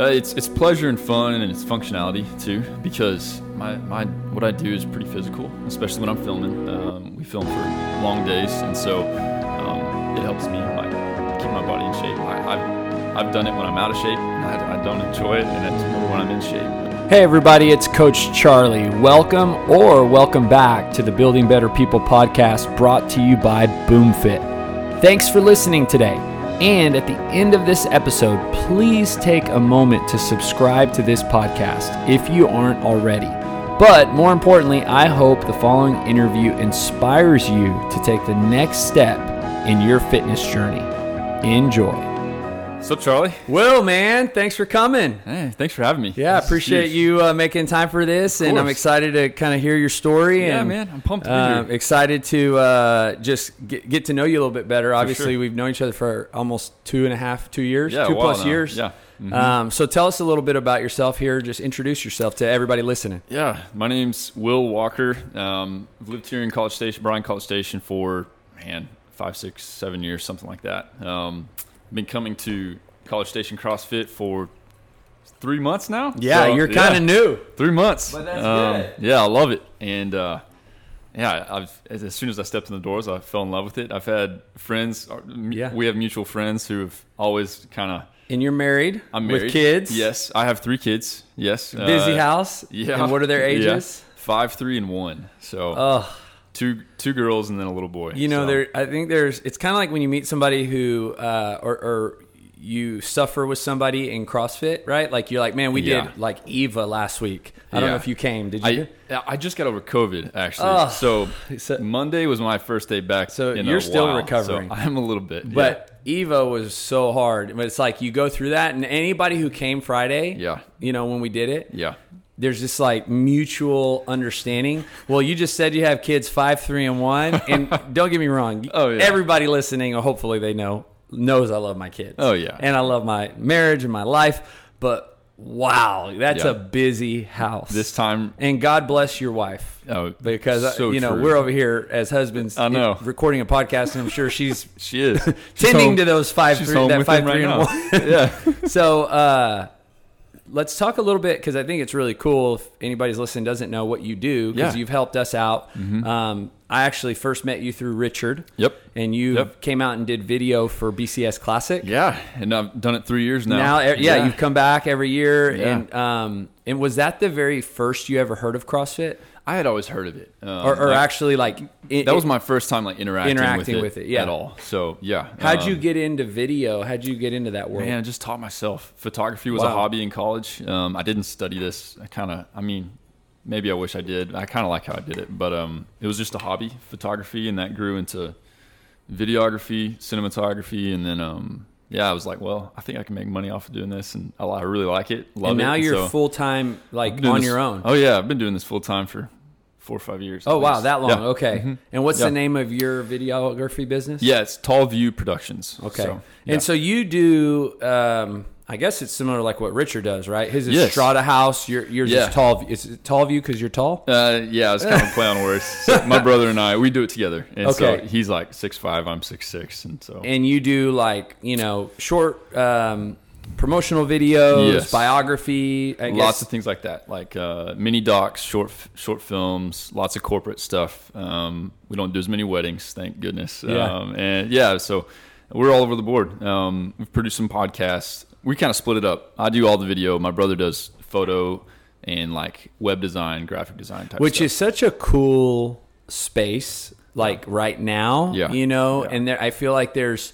Uh, it's it's pleasure and fun and it's functionality too because my, my what I do is pretty physical, especially when I'm filming. Um, we film for long days, and so um, it helps me keep my body in shape. I, I've I've done it when I'm out of shape. And I, I don't enjoy it, and it's more when I'm in shape. Hey, everybody, it's Coach Charlie. Welcome or welcome back to the Building Better People podcast brought to you by BoomFit. Thanks for listening today. And at the end of this episode, please take a moment to subscribe to this podcast if you aren't already. But more importantly, I hope the following interview inspires you to take the next step in your fitness journey. Enjoy. So Charlie, Will, man, thanks for coming. hey, thanks for having me. Yeah, I This appreciate you uh, making time for this, and I'm excited to kind of hear your story. Yeah, and, man, I'm pumped to be here. Excited to uh, just get, get to know you a little bit better. Obviously, sure. we've known each other for almost two and a half, two years, Yeah, two plus now. years. Yeah. Mhm. Um, so tell us a little bit about yourself here. Just introduce yourself to everybody listening. Yeah, my name's Will Walker. Um, I've lived here in College Station, Bryan College Station, for man five, six, seven years, something like that. Um, been coming to College Station CrossFit for three months now. Yeah, So, you're kind of new. Three months. But that's um, good. Yeah, I love it, and uh, yeah, I've as, as soon as I stepped in the doors, I fell in love with it. I've had friends. uh, Yeah. we have mutual friends who have always kind of. And you're married. I'm married with kids. Yes, I have three kids. Yes, Busy Uh, house. Yeah. And what are their Yeah. ages? Five, three, and one. So Oh, two two girls and then a little boy. You know, So, there. I think there's. It's kind of like when you meet somebody who, uh, or, or you suffer with somebody in CrossFit, right? Like you're like, man, we Yeah. did like Eva last week. I don't know if you came. Did you? I I just got over COVID actually. Oh. so Monday was my first day back. So you're still while. recovering. So I'm a little bit. but Eva was so hard. But it's like you go through that, and anybody who came Friday, Yeah. you know, when we did it, yeah. There's this like mutual understanding. Well, you just said you have kids five, three, and one, and don't get me wrong. Oh, yeah. Everybody listening, or hopefully they know, knows I love my kids. Oh, yeah. and I love my marriage and my life. But wow, that's Yeah. a busy house. This time, and God bless your wife. oh, Because so you know true. we're over here as husbands. I know. recording a podcast, and I'm sure she's She is tending home- to those five, three, that five, him right three, and now. one. yeah. So uh, let's talk a little bit because I think it's really cool. If anybody's listening doesn't know what you do, because Yeah. Mm-hmm. you've helped us out. Um, I actually first met you through Richard. Yep. And you Yep. came out and did video for BCS Classic. Yeah, and I've done it three years now. Now, e- yeah, you've come back every year, Yeah. and um, and was that the very first you ever heard of CrossFit, I had always heard of it. Um, or, or like, actually like it, that was my first time like interacting, Interacting with, with it it, yeah. at all. So yeah. How'd um, you get into video? How'd you get into that world? Man, I just taught myself. Photography was a hobby in college. Um, I didn't study this. I kind of, I mean, maybe I wish I did. I kind of like how I did it, but um, it was just a hobby, photography, and that grew into videography, cinematography, and then um, yeah, I was like, well, I think I can make money off of doing this, and I, really like it. Love and now it. you're so full time, like I've been doing on this- your own. Oh yeah, I've been doing this full time for four or five years. Oh wow, least. that long. Yeah. Mm-hmm. Okay. And what's Yeah. the name of your videography business? Yeah, it's Tall View Productions. Okay. So, yeah. And so you do. Um, I guess it's similar to like what Richard does, right? His is Yes. Strata House. Your yours Yeah. is tall. Is it tall view because you're tall? Uh, yeah, it's kind of a play on words. So my brother and I, we do it together. And so Okay. he's like six five, I'm six six, and so And you do like you know short um, promotional videos, Yes. biography. I guess. lots of things like that, like uh, mini docs, short short films, lots of corporate stuff. Um, we don't do as many weddings, thank goodness. Yeah. Um, and yeah, so we're all over the board. Um, we've produced some podcasts. We kind of split it up. I do all the video. My brother does photo and like web design, graphic design type. which stuff. is such a cool space like right now Yeah. you know Yeah. and there i feel like there's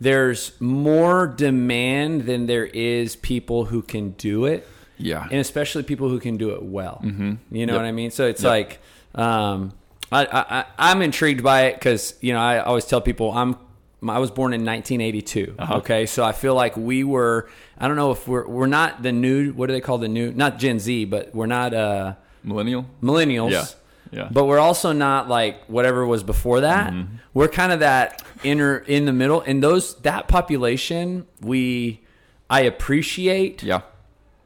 there's more demand than there is people who can do it yeah, and especially people who can do it well mm-hmm. you know Yep. what i mean so it's Yep. like um I, I i'm intrigued by it because you know i always tell people i'm I was born in 1982. Uh-huh. Okay, so I feel like we were. I don't know if we're we're not the new. What do they call the new? Not Gen Z, but we're not. uh millennial. millennials. Yeah, yeah. But we're also not like whatever was before that. Mm-hmm. We're kind of that inner in the middle. And those that population, we I appreciate yeah,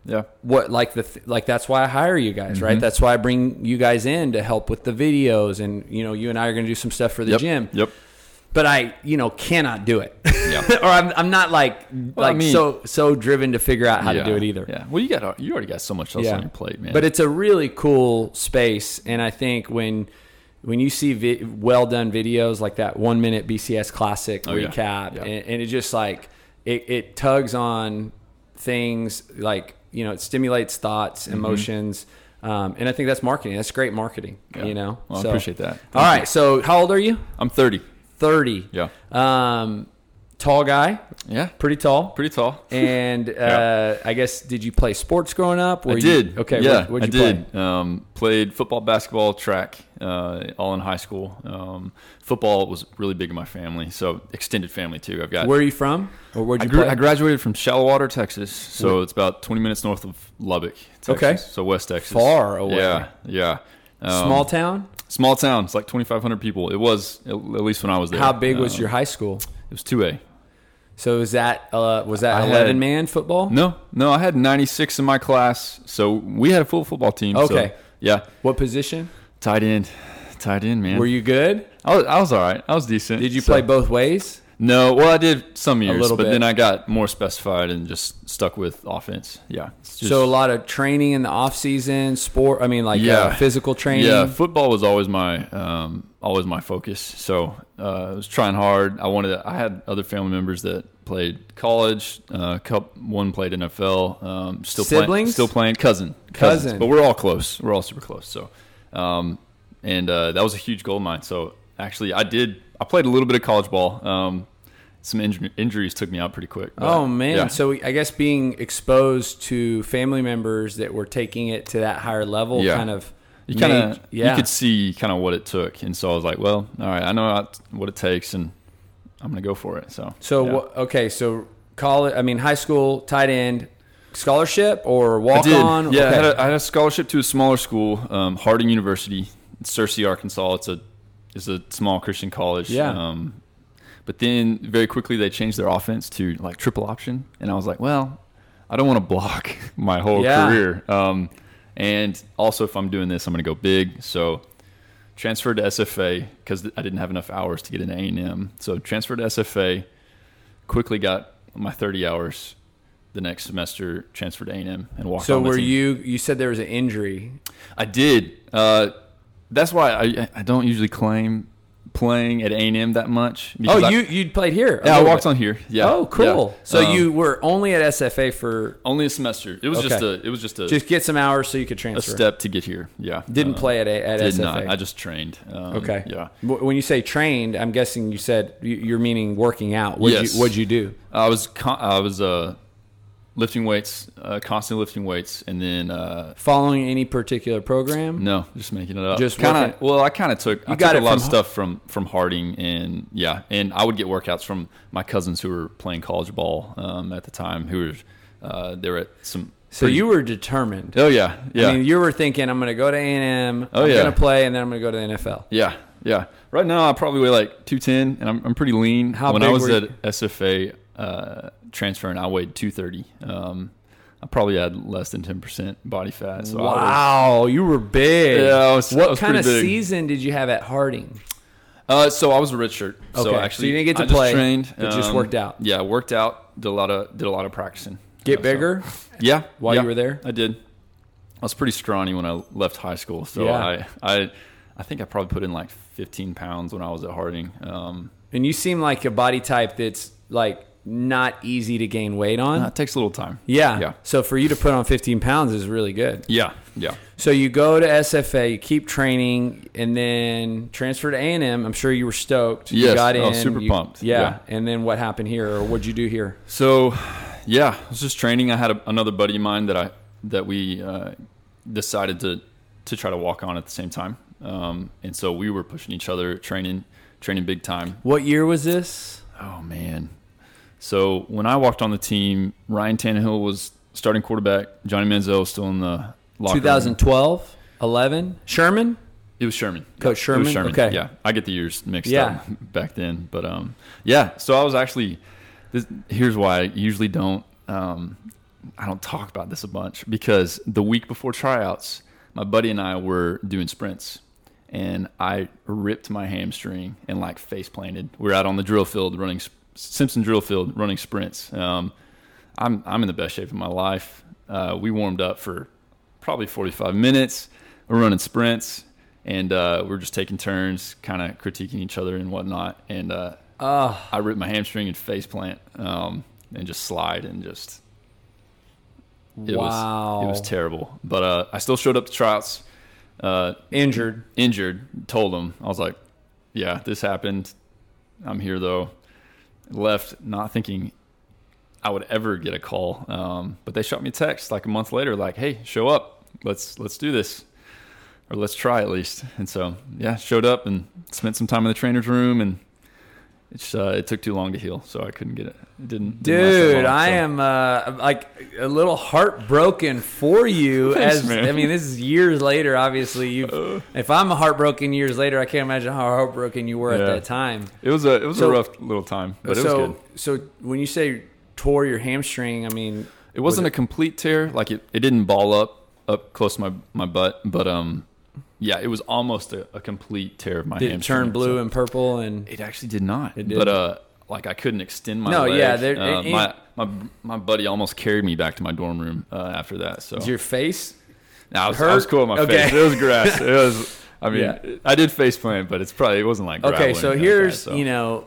yeah. what like the like that's why I hire you guys, Mm-hmm. right? That's why I bring you guys in to help with the videos and you know, you and I are going to do some stuff for the Yep. gym. Yep. But I, you know, cannot do it. Yeah. or I'm, I'm not like I like mean- so so driven to figure out how to do it either. Yeah. Well, you got you already got so much else on your plate, man. But it's a really cool space, and I think when when you see vi- well done videos like that one minute BCS Classic Oh, recap, Yeah. And, and it just like it, it tugs on things like you know it stimulates thoughts, emotions, um, and I think that's marketing. That's great marketing. Mm-hmm. Yeah. You know, Well, I So- appreciate that. All right, so how old are you? I'm 30. Thirty. Yeah. Um, tall guy, Yeah. pretty tall. Pretty tall. And uh, I guess did you play sports growing up? I you- did. okay. Yeah, what, I did. play? Um, played football, basketball, track, uh, all in high school. Um, football was really big in my family, so extended family too. I've got. Where are you from, or where'd I, you grew, play? I graduated from Shallowater, Texas, so it's about 20 minutes north of Lubbock, Texas. Okay. So West Texas. Far away. Yeah, yeah. Um, Small town. small town. It's like 2,500 people. It was at least when I was there. How big was Um, your high school? It was 2A. So is that uh, was that I had- eleven man football? No, no, I had 96 in my class, so we had a full football team. so, Okay. yeah, What position? tight end, tight end, man. Were you good? I was, I was all right. I was decent. Did you So- play both ways? No, well, I did some years, little but bit. then I got more specified and just stuck with offense. Yeah. just- so a lot of training in the off season, sport. I mean, like uh, Yeah. physical training. Yeah, football was always my um, always my focus. So uh, I was trying hard. I wanted. To, I had other family members that played college. Uh, cup one played NFL. Um, still playing. Still playing. Cousin. Cousin. But we're all close. We're all super close. So, um, and uh, that was a huge goal of mine. So actually, I did. I played a little bit of college ball. Um, some inju- injuries took me out pretty quick. but, Oh man! yeah. So I guess being exposed to family members that were taking it to that higher level, Yeah. kind of, you kind of yeah. you could see kind of what it took, and so I was like, well, all right, I know what- it takes, and I'm gonna go for it. So So yeah. okay, so college. I mean, high school tight end scholarship or walk on. Yeah, I, had a, I had a scholarship to a smaller school, um, Harding University, Searcy, Arkansas. It's a it's a small Christian college. Yeah. Um, but then very quickly they changed their offense to like triple option, and I was like, well, I don't want to block my whole Yeah. career. Um, and also, if I'm doing this, I'm going to go big. So transferred to SFA because I didn't have enough hours to get into A&M. So transferred to SFA, quickly got my 30 hours. The next semester, transferred to A&M and walked. So on the were you? You said there was an injury. I did. Uh, that's why I I don't usually claim playing at A&M that much. Oh, because I- you you played here? yeah, I walked bit. on here. Yeah. Oh, cool. yeah. So Um, you were only at SFA for only a semester. It was just a it was just a just get some hours so you could transfer. a step to get here. Yeah. Didn't Uh, play at a, at Did SFA. not. I just trained. Um, okay. Yeah. When you say trained, I'm guessing you said you- you're meaning working out. What'd Yes. you What'd you do? I was I was uh lifting weights, uh, constantly lifting weights, and then uh, Following any particular program? no, just making it up. Just kind of. Well, I kind of took. I got took a lot of stuff from from Harding, and yeah, and I would get workouts from my cousins who were playing college ball um, at the time, who were uh, they were at some. So pretty- you were determined. Oh yeah, yeah. I mean, you were thinking, I'm going to go to A&M. Oh, I'm yeah. going to play, and then I'm going to go to the NFL. Yeah, yeah. Right now, I probably weigh like two ten, and I'm, I'm pretty lean. How when I was at you? SFA uh, transferring, I weighed two thirty. Um, I probably had less than ten percent body fat. So I was, wow, you were big. Yeah, I was- what I was kind of big. season did you have at Harding? uh, so I was a red shirt. Okay, So so actually, you didn't get to I just play, trained, but just um, worked out. Yeah, worked out. Did a lot of did a lot of practicing. Get Uh, so- bigger? Yeah, While yeah, you were there? I did. I was pretty scrawny when I left high school, so Yeah. I, I, I think I probably put in like 15 pounds when I was at Harding. Um, And you seem like a body type that's like not easy to gain weight on. uh, it takes a little time. yeah. yeah. So for you to put on 15 pounds is really good. Yeah, yeah. So you go to SFA, you keep training, and then transfer to A&M. I'm sure you were stoked. you got in. I was super you- pumped. Yeah. Yeah. And then what happened here, or what'd you do here? So, yeah, I was just training. I had a, another buddy of mine that I that we uh, decided to to try to walk on at the same time, um, and so we were pushing each other, training, training big time. What year was this? Oh man! So when I walked on the team, Ryan Tannehill was starting quarterback. Johnny Manziel was still in the locker room. 2012, 11. Sherman. It was Sherman. Coach Sherman. It was Sherman. Okay. Yeah, I get the years mixed Yeah. up back then, but um, yeah. So I was actually. This, here's why I usually don't. Um, I don't talk about this a bunch because the week before tryouts, my buddy and I were doing sprints, and I ripped my hamstring and like face planted. We're out on the drill field running Simpson drill field running sprints. Um, I'm I'm in the best shape of my life. Uh, we warmed up for probably 45 minutes. We're running sprints, and uh, we're just taking turns, kind of critiquing each other and whatnot. And uh, I ripped my hamstring and face plant, um, and just slide and just. It wow. was it was terrible, but uh, I still showed up to tryouts. Uh, Injured. injured. Told them I was like, "Yeah, this happened. I'm here though." Left, not thinking I would ever get a call. Um, but they shot me a text like a month later, like, "Hey, show up. Let's let's do this, or let's try at least." And so, yeah, showed up and spent some time in the trainer's room, and it's uh, it took too long to heal, so I couldn't get it. It didn't. didn't Dude, long, I so. am uh, like a little heartbroken for you. Thanks, as man. I mean, this is years later. Obviously, you. if I'm heartbroken years later, I can't imagine how heartbroken you were at that time. It was a it was So- a rough little time, but it so, was good. so when you say tore your hamstring, I mean, It wasn't a complete tear. Like it, it didn't ball up up close to my, my butt, but um, yeah, it was almost a, a complete tear of my did it turn blue So- and purple and It actually did not. It did. But uh, like I couldn't extend my No, leg. yeah, there- Uh, it- my my my buddy almost carried me back to my dorm room uh, after that. So your face? Nah, I, was, hurt? I was cool with my Okay. face. It was grass. It was. I mean, Yeah. I did face plant, but it's probably it wasn't like. Okay, so here's that, so. you know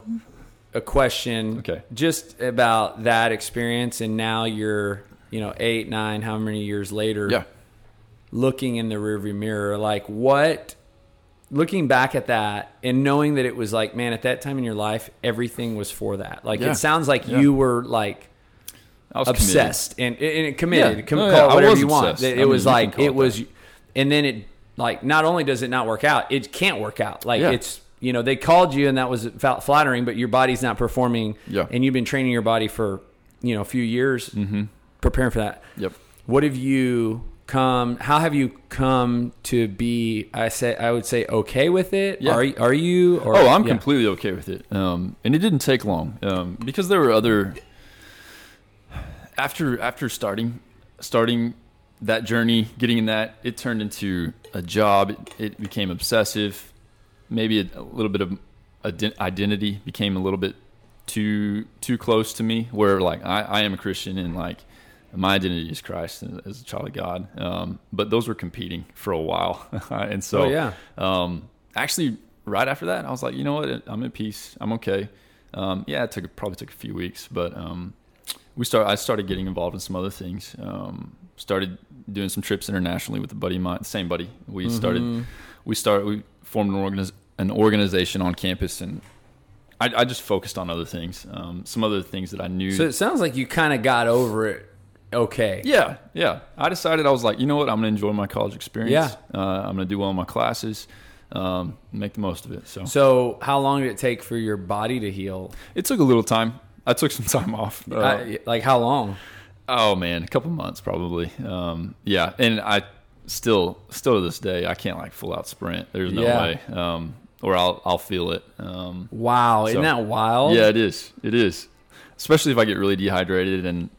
a question. Okay. just about that experience, and now you're you know eight, nine, how many years later? Yeah. Looking in the rearview mirror, like what, looking back at that and knowing that it was like, man, at that time in your life, everything was for that. Like Yeah. it sounds like Yeah. you were like I was committed. obsessed and, and committed. Yeah. Com- No, call yeah, it whatever you want. obsessed. It, I it was mean, like it it was, and then it like not only does it not work out, it can't work out. Like Yeah. it's you know they called you and that was fa- flattering, but your body's not performing. Yeah. and you've been training your body for you know a few years, Mm-hmm. preparing for that. Yep. What have you come? How have you come to be? I say I would say okay with it. Yeah. Are you- are you? Or, Oh, I'm yeah. completely okay with it. Um, and it didn't take long um, because there were other after after starting starting that journey, getting in that, it turned into a job. It, it became obsessive. Maybe a, a little bit of ident- identity became a little bit too too close to me. Where like I, I am a Christian and like my identity is Christ as a child of God. Um, but those were competing for a while, and so Oh, yeah. um, actually, right after that, I was like, you know what? I'm at peace. I'm okay. Um, yeah, it took probably took a few weeks, but um, we start. I started getting involved in some other things. Um, started doing some trips internationally with a buddy of mine, the same buddy. We Mm-hmm. started. We started. We formed an organiz- an organization on campus, and I, I just focused on other things. Um, some other things that I knew. So it sounds like you kind of got over it. Okay. Yeah, yeah. I decided I was like, you know what? I'm gonna enjoy my college experience. Yeah. Uh, I'm gonna do well in my classes. Um, make the most of it. So So how long did it take for your body to heal? It took a little time. I took some time off. Uh, I- like how long? oh man, a couple months probably. Um, yeah, and I still, still to this day, I can't like full out sprint. There's no Yeah. way. Um, or I'll, I'll feel it. Um, Wow, isn't that wild? yeah, it is. It is. Especially if I get really dehydrated and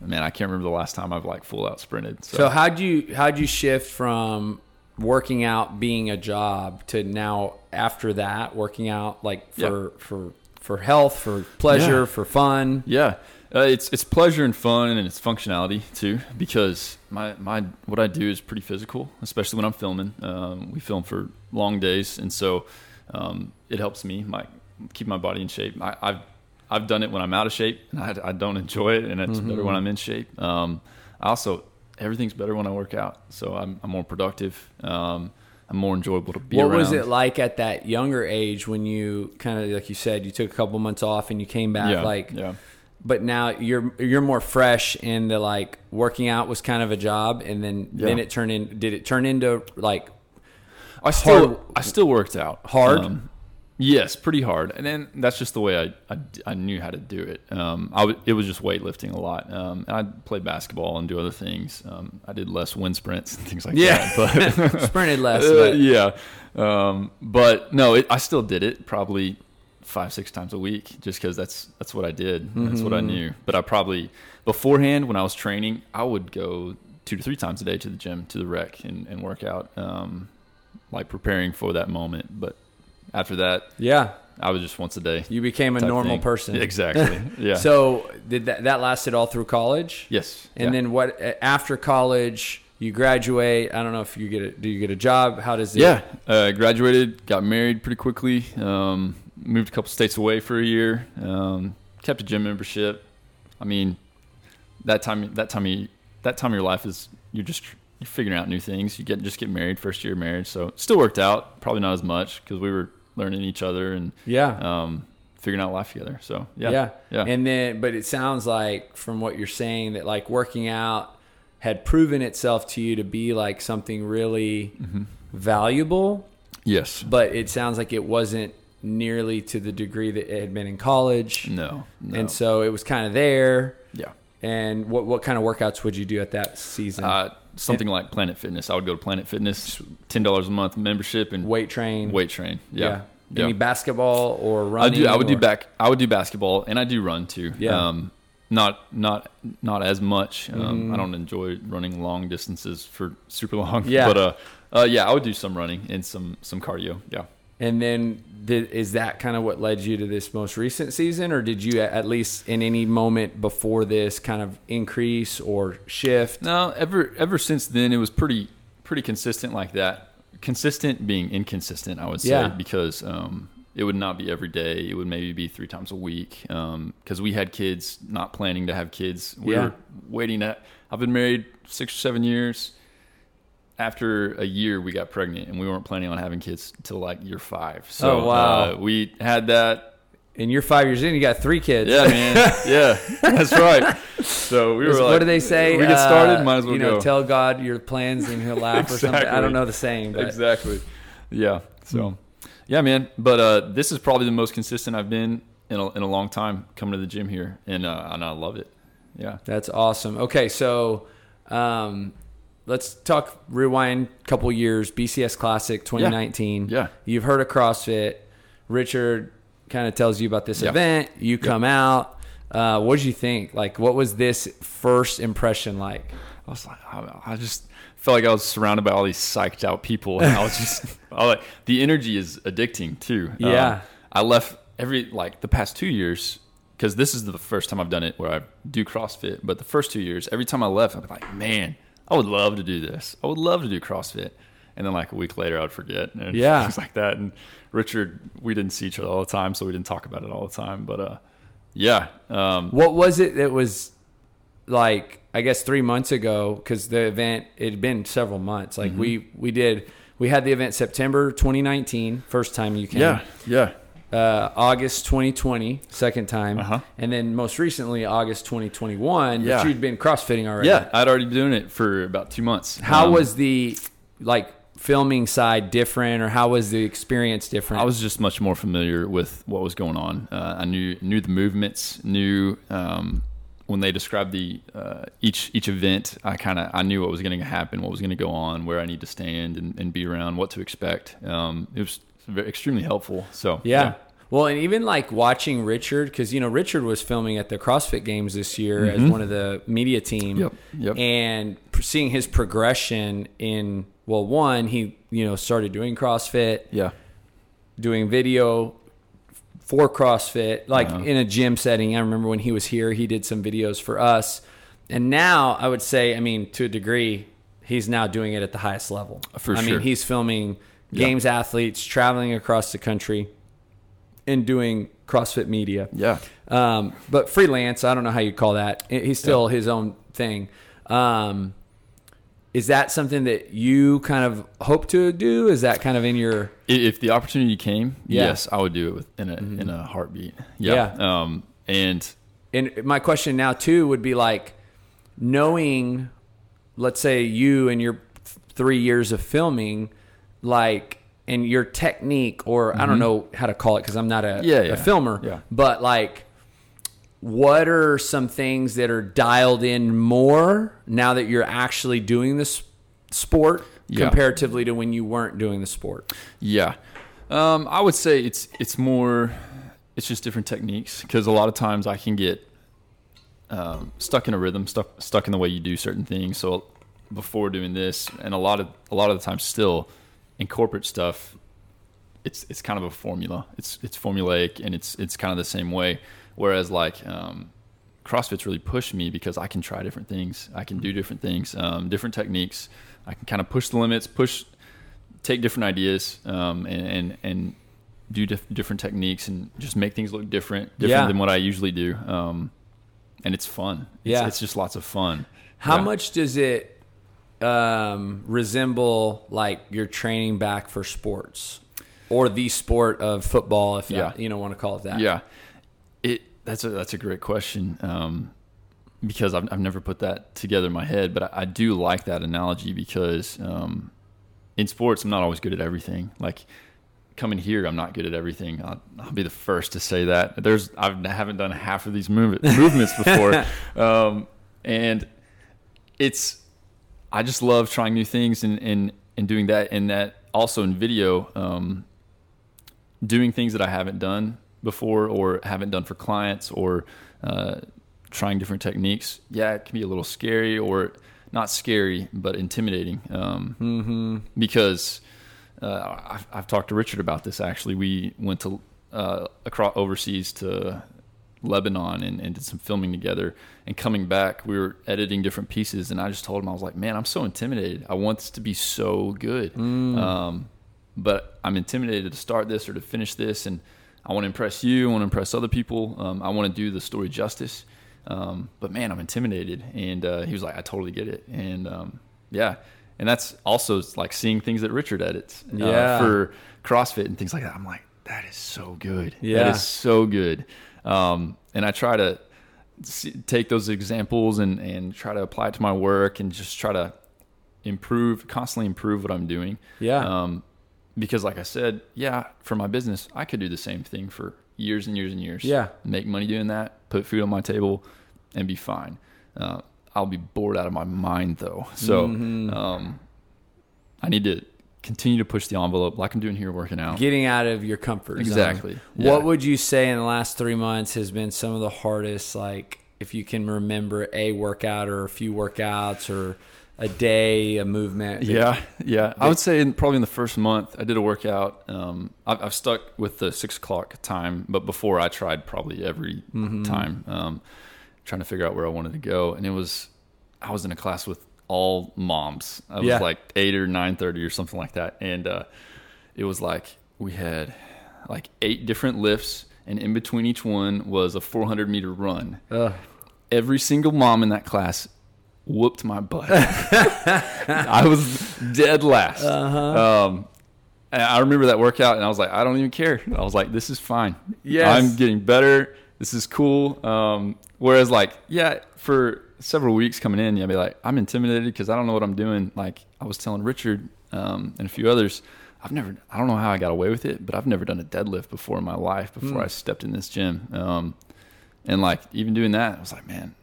man, I can't remember the last time I've like full out sprinted. So, So how'd you how'd you shift from working out being a job to now after that working out like for for for health, for pleasure, Yeah. for fun? Yeah, uh, it's it's pleasure and fun and it's functionality too because my my what I do is pretty physical, especially when I'm filming. Um, we film for long days, and so um, it helps me my keep my body in shape. I, I've I've done it when I'm out of shape, and I, I don't enjoy it, and it's better when I'm in shape. Um, I also everything's better when I work out, so I'm, I'm more productive. Um, I'm more enjoyable to be what around. was it like at that younger age when you kind of like you said you took a couple months off and you came back Yeah, like yeah. but now you're you're more fresh and the like working out was kind of a job and then then it turned in did it turn into like I still Hard- I still worked out Hard? Um, yes, pretty hard, and then that's just the way I I, I knew how to do it. Um, I w- it was just weightlifting a lot. Um, and I played basketball and do other things. Um, I did less wind sprints and things like Yeah. that. But sprinted less uh, yeah, um, but no, it, I still did it probably five six times a week just because that's that's what I did. That's what I Mm-hmm. knew. But I probably beforehand when I was training, I would go two to three times a day to the gym to the rec and, and work out. Um, like preparing for that moment. But after that, Yeah. I was just once a day. You became a normal thing. person. Exactly. Yeah. So did that that lasted all through college? yes. And yeah. then what after college you graduate, I don't know if you get a do you get a job? How does it Yeah, uh, graduated, got married pretty quickly, um, moved a couple states away for a year, um, kept a gym membership. I mean, that time that time of, that time of your life is you're just you're figuring out new things. You get just get married first year of marriage, so it still worked out. Probably not as much because we were learning each other and Yeah. um, figuring out life together. So yeah, yeah. yeah. And then but it sounds like from what you're saying that like working out had proven itself to you to be like something really Mm-hmm. valuable, yes, but it sounds like it wasn't nearly to the degree that it had been in college. no, no. And so it was kind of there. yeah. And what what kind of workouts would you do at that season? Uh, something like Planet Fitness. I would go to Planet Fitness, ten dollars a month membership, and weight train. weight train. Yeah, Any basketball or running? I do. I would do back. I would do basketball, and I do run too. Yeah. Um, not not not as much. Um, Mm-hmm. I don't enjoy running long distances for super long. Yeah. But uh, uh, yeah, I would do some running and some some cardio. Yeah. And then did, is that kind of what led you to this most recent season, or did you at least in any moment before this kind of increase or shift? No, ever ever since then, it was pretty pretty consistent like that. Consistent being inconsistent, I would say, Yeah. because um, it would not be every day. It would maybe be three times a week. Because we had kids, not planning to have kids. We Yeah. were waiting. At, I've been married six or seven years. After a year, we got pregnant, and we weren't planning on having kids till like year five. So Oh, wow. uh, we had that And you're five years in, you got three kids. yeah, man. Yeah, that's right. So we were like, what do they say? We get started, Uh, might as well you know, go. tell God your plans and He'll laugh or something. I don't know the saying, but exactly. Yeah. So, yeah, man. But uh, this is probably the most consistent I've been in a, in a long time coming to the gym here, and uh, and I love it. Yeah. That's awesome. Okay, so um, let's talk rewind a couple years. BCS Classic 2019. Yeah. You've heard of CrossFit. Richard kind of tells you about this Yeah. event. You come out. Uh, what did you think? Like, what was this first impression like? I was like, I, I just felt like I was surrounded by all these psyched out people, and I was just, I like, the energy is addicting too. Um, Yeah. I left every like the past two years because this is the first time I've done it where I do CrossFit. But the first two years, every time I left, I'd be like, man, I would love to do this. I would love to do CrossFit. And then like a week later, I'd forget. And Yeah. things like that. And Richard, we didn't see each other all the time, so we didn't talk about it all the time. But uh, yeah, um, What was it that was like? I guess three months ago, because the event it had been several months. Mm-hmm. Like we we did we had the event September 2019, first time you came. yeah, yeah. Uh, August 2020, second time, Uh-huh. and then most recently August 2021. Yeah. But you'd been crossfitting already. Yeah, I'd already been doing it for about two months. How Um, was the like filming side different, or how was the experience different? I was just much more familiar with what was going on. Uh, I knew knew the movements, knew um, when they described the uh, each each event. I kind of I knew what was going to happen, what was going to go on, where I need to stand and, and be around, what to expect. Um, it was very, extremely helpful. So yeah. Well, and even like watching Richard, because you know Richard was filming at the CrossFit Games this year as one of the media team. Mm-hmm. Yep, yep. And seeing his progression in well, one he you know started doing CrossFit, yeah, doing video for CrossFit, like Uh-huh. in a gym setting. I remember when he was here, he did some videos for us. And now I would say, I mean, to a degree, he's now doing it at the highest level. For I sure. mean, he's filming Yeah. games athletes traveling across the country and doing CrossFit media. yeah. Um, but freelance, I don't know how you call that. He's still his own thing. Um, is that something that you kind of hope to do? Is that kind of in your If the opportunity came, Yeah. Mm-hmm. yes, I would do it with, in a in a heartbeat. Yeah. Um, and and my question now too would be like knowing let's say you and your three years of filming like and your technique or i don't know how to call it because i'm not a, Mm-hmm. Yeah, a yeah. filmer Yeah. but like what are some things that are dialed in more now that you're actually doing this sport comparatively to when you weren't doing the sport Yeah, um, I would say it's it's more, it's just different techniques because a lot of times I can get um, stuck in a rhythm, stuck stuck in the way you do certain things. So before doing this, and a lot of a lot of the time still, in corporate stuff, it's it's kind of a formula. It's it's formulaic and it's it's kind of the same way. Whereas like um, CrossFit's really pushed me because I can try different things. I can do different things, um, different techniques. I can kind of push the limits, push, take different ideas, um, and, and and do dif- different techniques and just make things look different, different Yeah. than what I usually do. Um, and it's fun. It's, Yeah. it's just lots of fun. How Yeah. much does it um, resemble like your training back for sports or the sport of football, if Yeah. that, you don't want to call it that? Yeah, it that's a that's a great question um, because I've I've never put that together in my head, but I, I do like that analogy because um, in sports I'm not always good at everything. Like coming here, I'm not good at everything. I'll, I'll be the first to say that. There's I've, I haven't done half of these move, movements before, um, and it's I just love trying new things and and and doing that and that also in video. Um, doing things that I haven't done before or haven't done for clients or uh, trying different techniques. Yeah, it can be a little scary or not scary, but intimidating. Um, Because uh, I've, I've talked to Richard about this actually. We went to uh, across overseas to Lebanon and, and did some filming together. And coming back, we were editing different pieces, and I just told him I was like, "Man, I'm so intimidated. I want this to be so good, um, but I'm intimidated to start this or to finish this, and I want to impress you. I want to impress other people. Um, I want to do the story justice, um, but man, I'm intimidated." And uh, he was like, "I totally get it." And um, yeah, and that's also like seeing things that Richard edits uh, Yeah. for CrossFit and things like that. I'm like, that is so good. Yeah. That is so good. Um, and I try to see, take those examples and, and try to apply it to my work and just try to improve, constantly improve what I'm doing. Yeah. Um, because like I said, yeah, for my business, I could do the same thing for years and years and years. Yeah. Make money doing that, put food on my table and be fine. Uh, I'll be bored out of my mind though. So, Mm-hmm. um, I need to continue to push the envelope like I'm doing here working out. Getting out of your comfort zone. Exactly. Yeah. What would you say in the last three months has been some of the hardest, like if you can remember a workout or a few workouts or a day, a movement? Yeah, yeah. I would say in, probably in the first month, I did a workout. Um, I've, I've stuck with the six o'clock time, but before I tried probably every time, um, trying to figure out where I wanted to go. And it was, I was in a class with all moms. I was Yeah. like eight or nine thirty or something like that, and uh, it was like we had like eight different lifts, and in between each one was a 400 meter run every single mom in that class whooped my butt. I was dead last. Uh-huh. Um, and I remember that workout, and I was like, I don't even care. I was like, this is fine. Yes. I'm getting better. This is cool. Um, whereas, like, yeah, for several weeks coming in, I'd be like, I'm intimidated because I don't know what I'm doing. Like, I was telling Richard um, and a few others, I've never, I don't know how I got away with it, but I've never done a deadlift before in my life before I stepped in this gym. Um, and like, even doing that, I was like, man,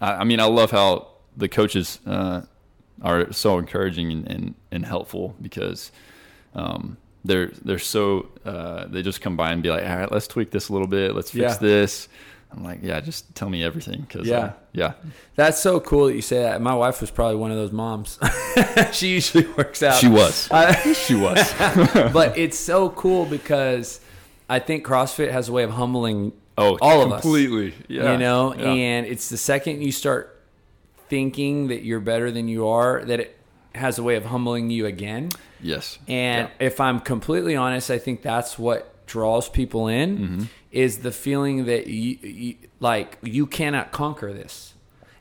I, I mean, I love how the coaches uh, are so encouraging and, and, and helpful because um, they're they're so uh, they just come by and be like, all right, let's tweak this a little bit, let's fix Yeah. this. I'm like, yeah, just tell me everything because uh, Yeah. yeah, That's so cool that you say that. My wife was probably one of those moms. she usually works out. she was, I- she was, but it's so cool because I think CrossFit has a way of humbling oh, all of us. completely, yeah, you know, yeah. and it's the second you start thinking that you're better than you are that it has a way of humbling you again. yes, And Yeah. if I'm completely honest, I think that's what draws people in Mm-hmm. is the feeling that you, you like you cannot conquer this.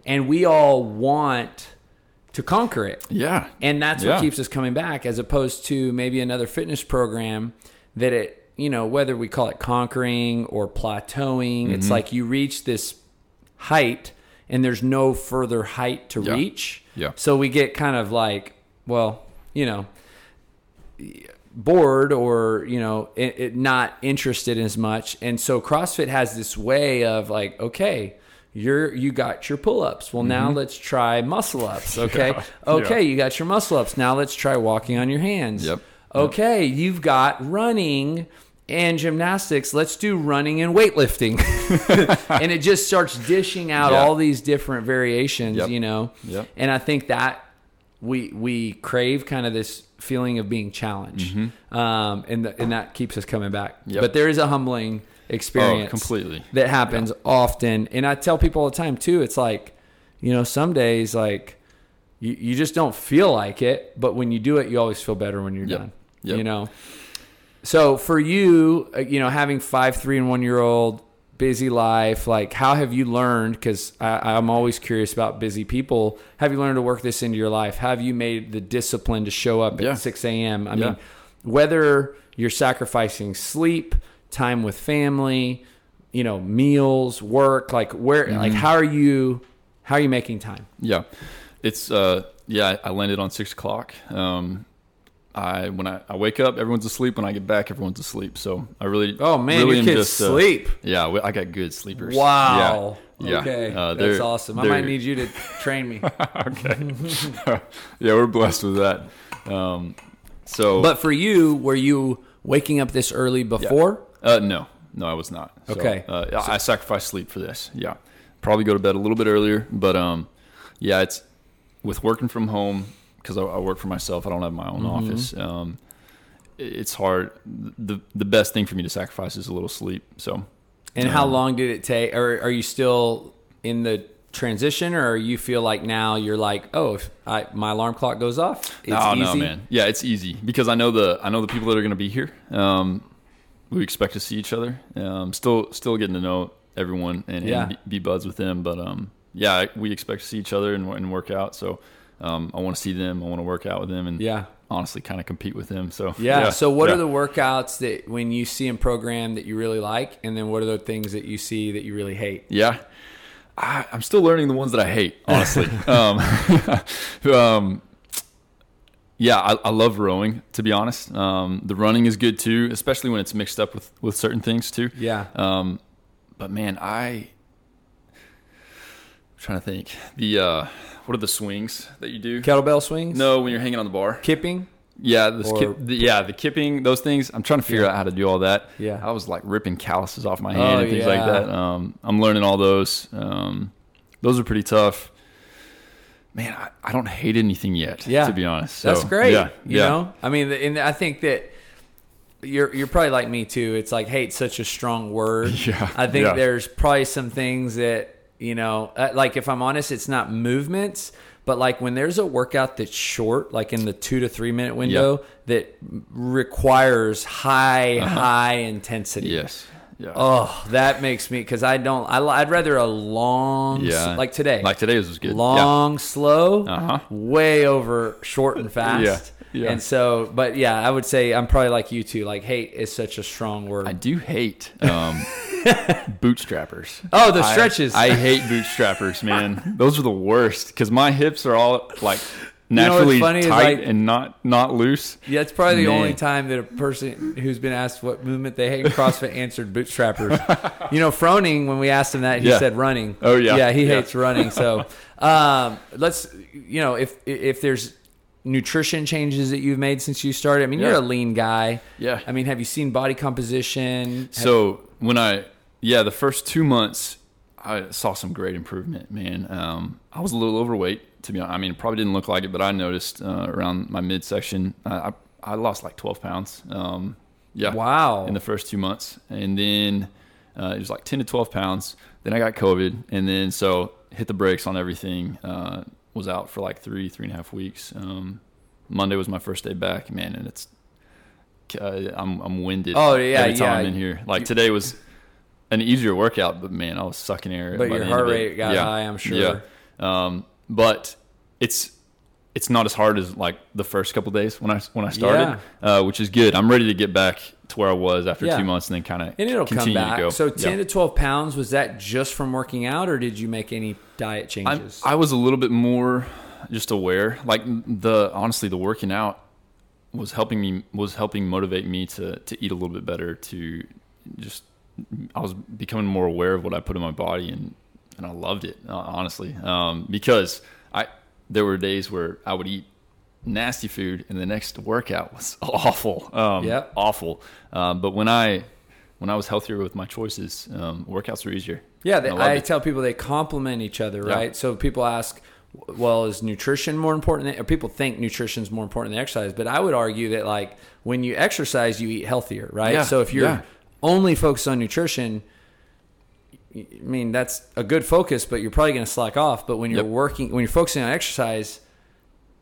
And we all want to conquer it. yeah, And that's Yeah. what keeps us coming back as opposed to maybe another fitness program that it, you know, whether we call it conquering or plateauing, it's Mm-hmm. like you reach this height and there's no further height to Yeah. reach. Yeah. So we get kind of like, well, you know, bored or you know it, it not interested as much and so crossfit has this way of like okay you're you got your pull-ups well now let's try muscle ups okay Mm-hmm. Yeah. okay Yeah. you got your muscle ups now let's try walking on your hands Yep. okay you've got running and gymnastics let's do running and weightlifting and it just starts dishing out Yeah. all these different variations Yep. you know Yep. and i think that we we crave kind of this feeling of being challenged, um, and the, and that keeps us coming back. Mm-hmm. Yep. But there is a humbling experience, Oh, completely. that happens often. And I tell people all the time too. It's like, you know, some days like you, you just don't feel like it, but when you do it, you always feel better when you're Yep. done. Yep. You know. So for you, uh, you know, having five, three, and one year old, busy life, like how have you learned? Because I'm always curious about busy people. Have you learned to work this into your life? Have you made the discipline to show up Yeah. at 6 a.m.? I Yeah. mean, whether you're sacrificing sleep, time with family, you know, meals, work, like where, Mm-hmm. like how are you, how are you making time? Yeah, it's uh yeah. I landed on six o'clock. Um, I when I, I wake up, everyone's asleep. When I get back, everyone's asleep. So I really Oh man, really your am kids just, uh, sleep. yeah, we- I got good sleepers. Wow. Yeah. yeah. Okay. Uh, That's awesome. I might need you to train me. okay. yeah, we're blessed with that. Um, so But for you, were you waking up this early before? Uh, no, no, I was not. So, Okay. Uh, I I sacrificed sleep for this. Yeah, probably go to bed a little bit earlier, but um, yeah, it's with working from home because I, I work for myself. I don't have my own Mm-hmm. office. Um, it's hard. the The best thing for me to sacrifice is a little sleep. So And how long did it take? Or are you still in the transition, or you feel like now you're like, oh, if I, my alarm clock goes off, it's oh easy. no, man. Yeah, it's easy because I know the I know the people that are going to be here. Um, we expect to see each other. Um, still still getting to know everyone and, Yeah. and be, be buds with them. But um, yeah, we expect to see each other and, and work out. So um, I want to see them. I want to work out with them and Yeah. honestly kind of compete with them. So Yeah. So, what yeah. are the workouts that when you see in program that you really like, and then what are the things that you see that you really hate? Yeah. I, I'm still learning the ones that I hate, honestly. um, um, yeah, I, I love rowing, to be honest. Um, the running is good too, especially when it's mixed up with, with certain things too. Yeah. Um, but man, I, I'm trying to think. The uh, what are the swings that you do? Kettlebell swings. No, when you're hanging on the bar. Kipping. Yeah, the, Or- skip, the yeah, the kipping, those things. I'm trying to figure Yeah. out how to do all that. Yeah. I was like ripping calluses off my hand Oh, and things like that. Um, I'm learning all those. Um, those are pretty tough. Man, I, I don't hate anything yet. Yeah. to be honest. That's great. Yeah, You yeah. know, I mean, and I think that you're you're probably like me too. It's like hate's such a strong word. Yeah, I think yeah. there's probably some things that you know, uh, like if I'm honest, it's not movements, but like when there's a workout that's short, like in the two to three minute window, that requires high high intensity. Uh-huh. Yes. Yeah. Oh, that makes me because I don't. I, I'd rather a long, yeah. like today, Like today's was good. long, slow, Uh-huh. way over short and fast. Yeah, yeah. And so, but yeah, I would say I'm probably like you too. Like hate is such a strong word. I do hate um, bootstrappers. oh, the stretches. I, hate bootstrappers, man. Those are the worst because my hips are all like know what's naturally funny tight like- and not not loose. yeah, it's probably the Man. only time that a person who's been asked what movement they hate in CrossFit answered bootstrappers. you know, Froning, when we asked him that, he Yeah. said running. Oh, yeah. yeah, he Yeah. hates running. So, um, let's, you know, if if there's nutrition changes that you've made since you started. I mean, you're a lean guy. Yeah. I mean, have you seen body composition? So when I yeah, the first two months I saw some great improvement, man. Um, I was a little overweight to be honest. I mean, probably didn't look like it, but I noticed uh, around my midsection, I, I lost like 12 pounds. Um, yeah, Wow. in the first two months, and then uh, it was like 10 to 12 pounds. Then I got COVID, and then so hit the brakes on everything. Uh, was out for like three, three and a half weeks. Um, Monday was my first day back, man, and it's uh, I'm I'm winded. Oh, yeah, every time yeah. I'm in here. Like today was an easier workout, but man, I was sucking air. But your heart rate got Yeah. high, I'm sure. Yeah. Um, but it's it's not as hard as like the first couple days when I when I started, uh, which is good. I'm ready to get back to where I was after Yeah. two months, and then kind of And it'll come continue back. to go. So 10 Yeah. to 12 pounds, was that just from working out or did you make any diet I, changes? I was a little bit more just aware. Like the honestly, the working out was helping me was helping motivate me to to eat a little bit better. To just I was becoming more aware of what I put in my body, and and I loved it uh, honestly um, because I there were days where I would eat nasty food, and the next workout was awful. Um, Yep. awful. Um, but when I when I was healthier with my choices, um, workouts were easier. yeah, they, I I tell people they complement each other, Yeah. right? So people ask, well, is nutrition more important? Than, or people think nutrition is more important than exercise, but I would argue that like when you exercise, you eat healthier, right? Yeah, So if you're yeah. Only focus on nutrition, I mean that's a good focus, but you're probably going to slack off. But when you're Yep. working, when you're focusing on exercise,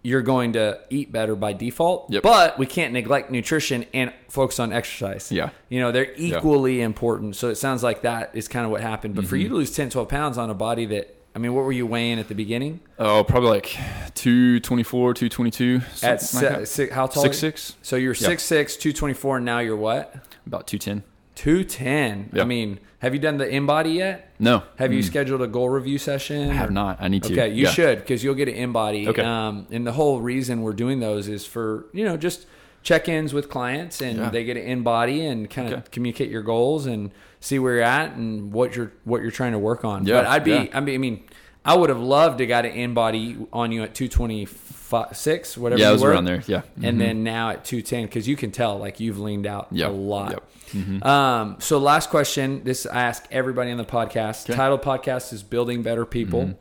you're going to eat better by default. Yep. But we can't neglect nutrition and focus on exercise. Yeah. You know, they're equally important. So it sounds like that is kind of what happened. But for Mm-hmm. you to lose 10, 12 pounds on a body that, I mean, what were you weighing at the beginning? Oh, probably like 224, 222. At something like si- that. si- how tall? Six, six. So you're Yeah. six six, two twenty four, and now you're what? about 210. 210. I mean, have you done the InBody yet? No. Have you scheduled a goal review session? I have or- not. I need to. Okay, you Yeah. should because you'll get an InBody. Okay. Um, and the whole reason we're doing those is for you know just check-ins with clients, and Yeah. they get an InBody and kind of Okay. communicate your goals and see where you're at and what you're what you're trying to work on. Yeah, But I'd be, yeah. I mean, I mean, I would have loved to got an InBody on you at two twenty six, whatever. Yeah, you it was were. around there. Yeah. And Mhm. then now at 210, because you can tell like you've leaned out Yep, a lot. yep. Mm-hmm. Um, so last question, this I ask everybody on the podcast. Okay. Mm-hmm. Title podcast is Building Better People.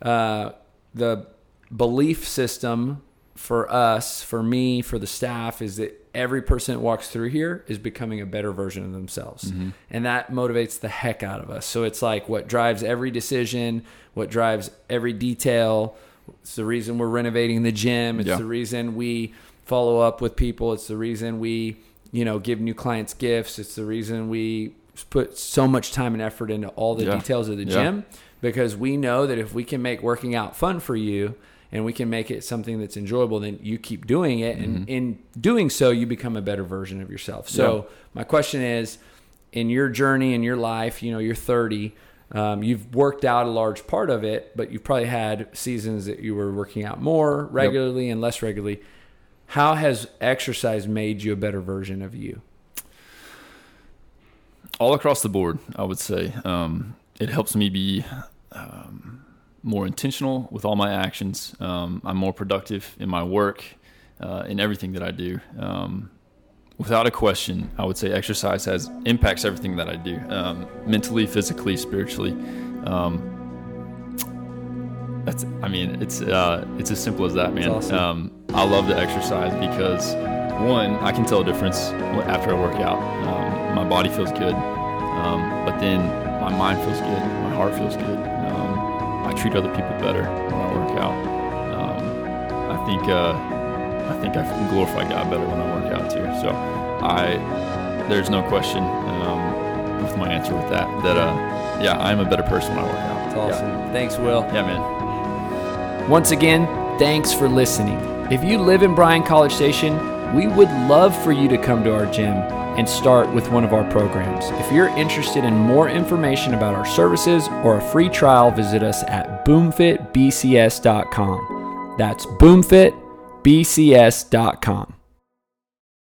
Uh, the belief system for us, for me, for the staff is that every person that walks through here is becoming a better version of themselves. Mm-hmm. And that motivates the heck out of us. So it's like what drives every decision, what drives every detail. It's the reason we're renovating the gym. It's Yeah. the reason we follow up with people. It's the reason we, you know, give new clients gifts. It's the reason we put so much time and effort into all the Yeah. details of the Yeah. gym because we know that if we can make working out fun for you and we can make it something that's enjoyable, then you keep doing it. And in doing so, you become a better version of yourself. So, Mm-hmm. Yeah. my question is in your journey in your life, you know, you're 30. Um, you've worked out a large part of it, but you've probably had seasons that you were working out more regularly and less regularly. How has exercise made you a better version of you? all across the board, I would say. Um, it helps me be um, more intentional with all my actions. Um, I'm more productive in my work, uh, in everything that I do. Um, without a question, I would say exercise has impacts everything that I do, um, mentally, physically, spiritually. Um, that's, I mean, it's uh, it's as simple as that, man. awesome. Um, I love to exercise because one, I can tell a difference after I work out. Um, my body feels good, um, but then my mind feels good, my heart feels good. Treat other people better when I work out. Um, I think uh, I think I can glorify God better when I work out too. So I there's no question um, with my answer with that that uh, yeah, I'm a better person when I work out. It's awesome. Thanks, Will. Yeah, yeah man. Once again, thanks for listening. If you live in Bryan College Station, we would love for you to come to our gym and start with one of our programs. If you're interested in more information about our services or a free trial, visit us at boomfitbcs.com. That's boomfitbcs.com.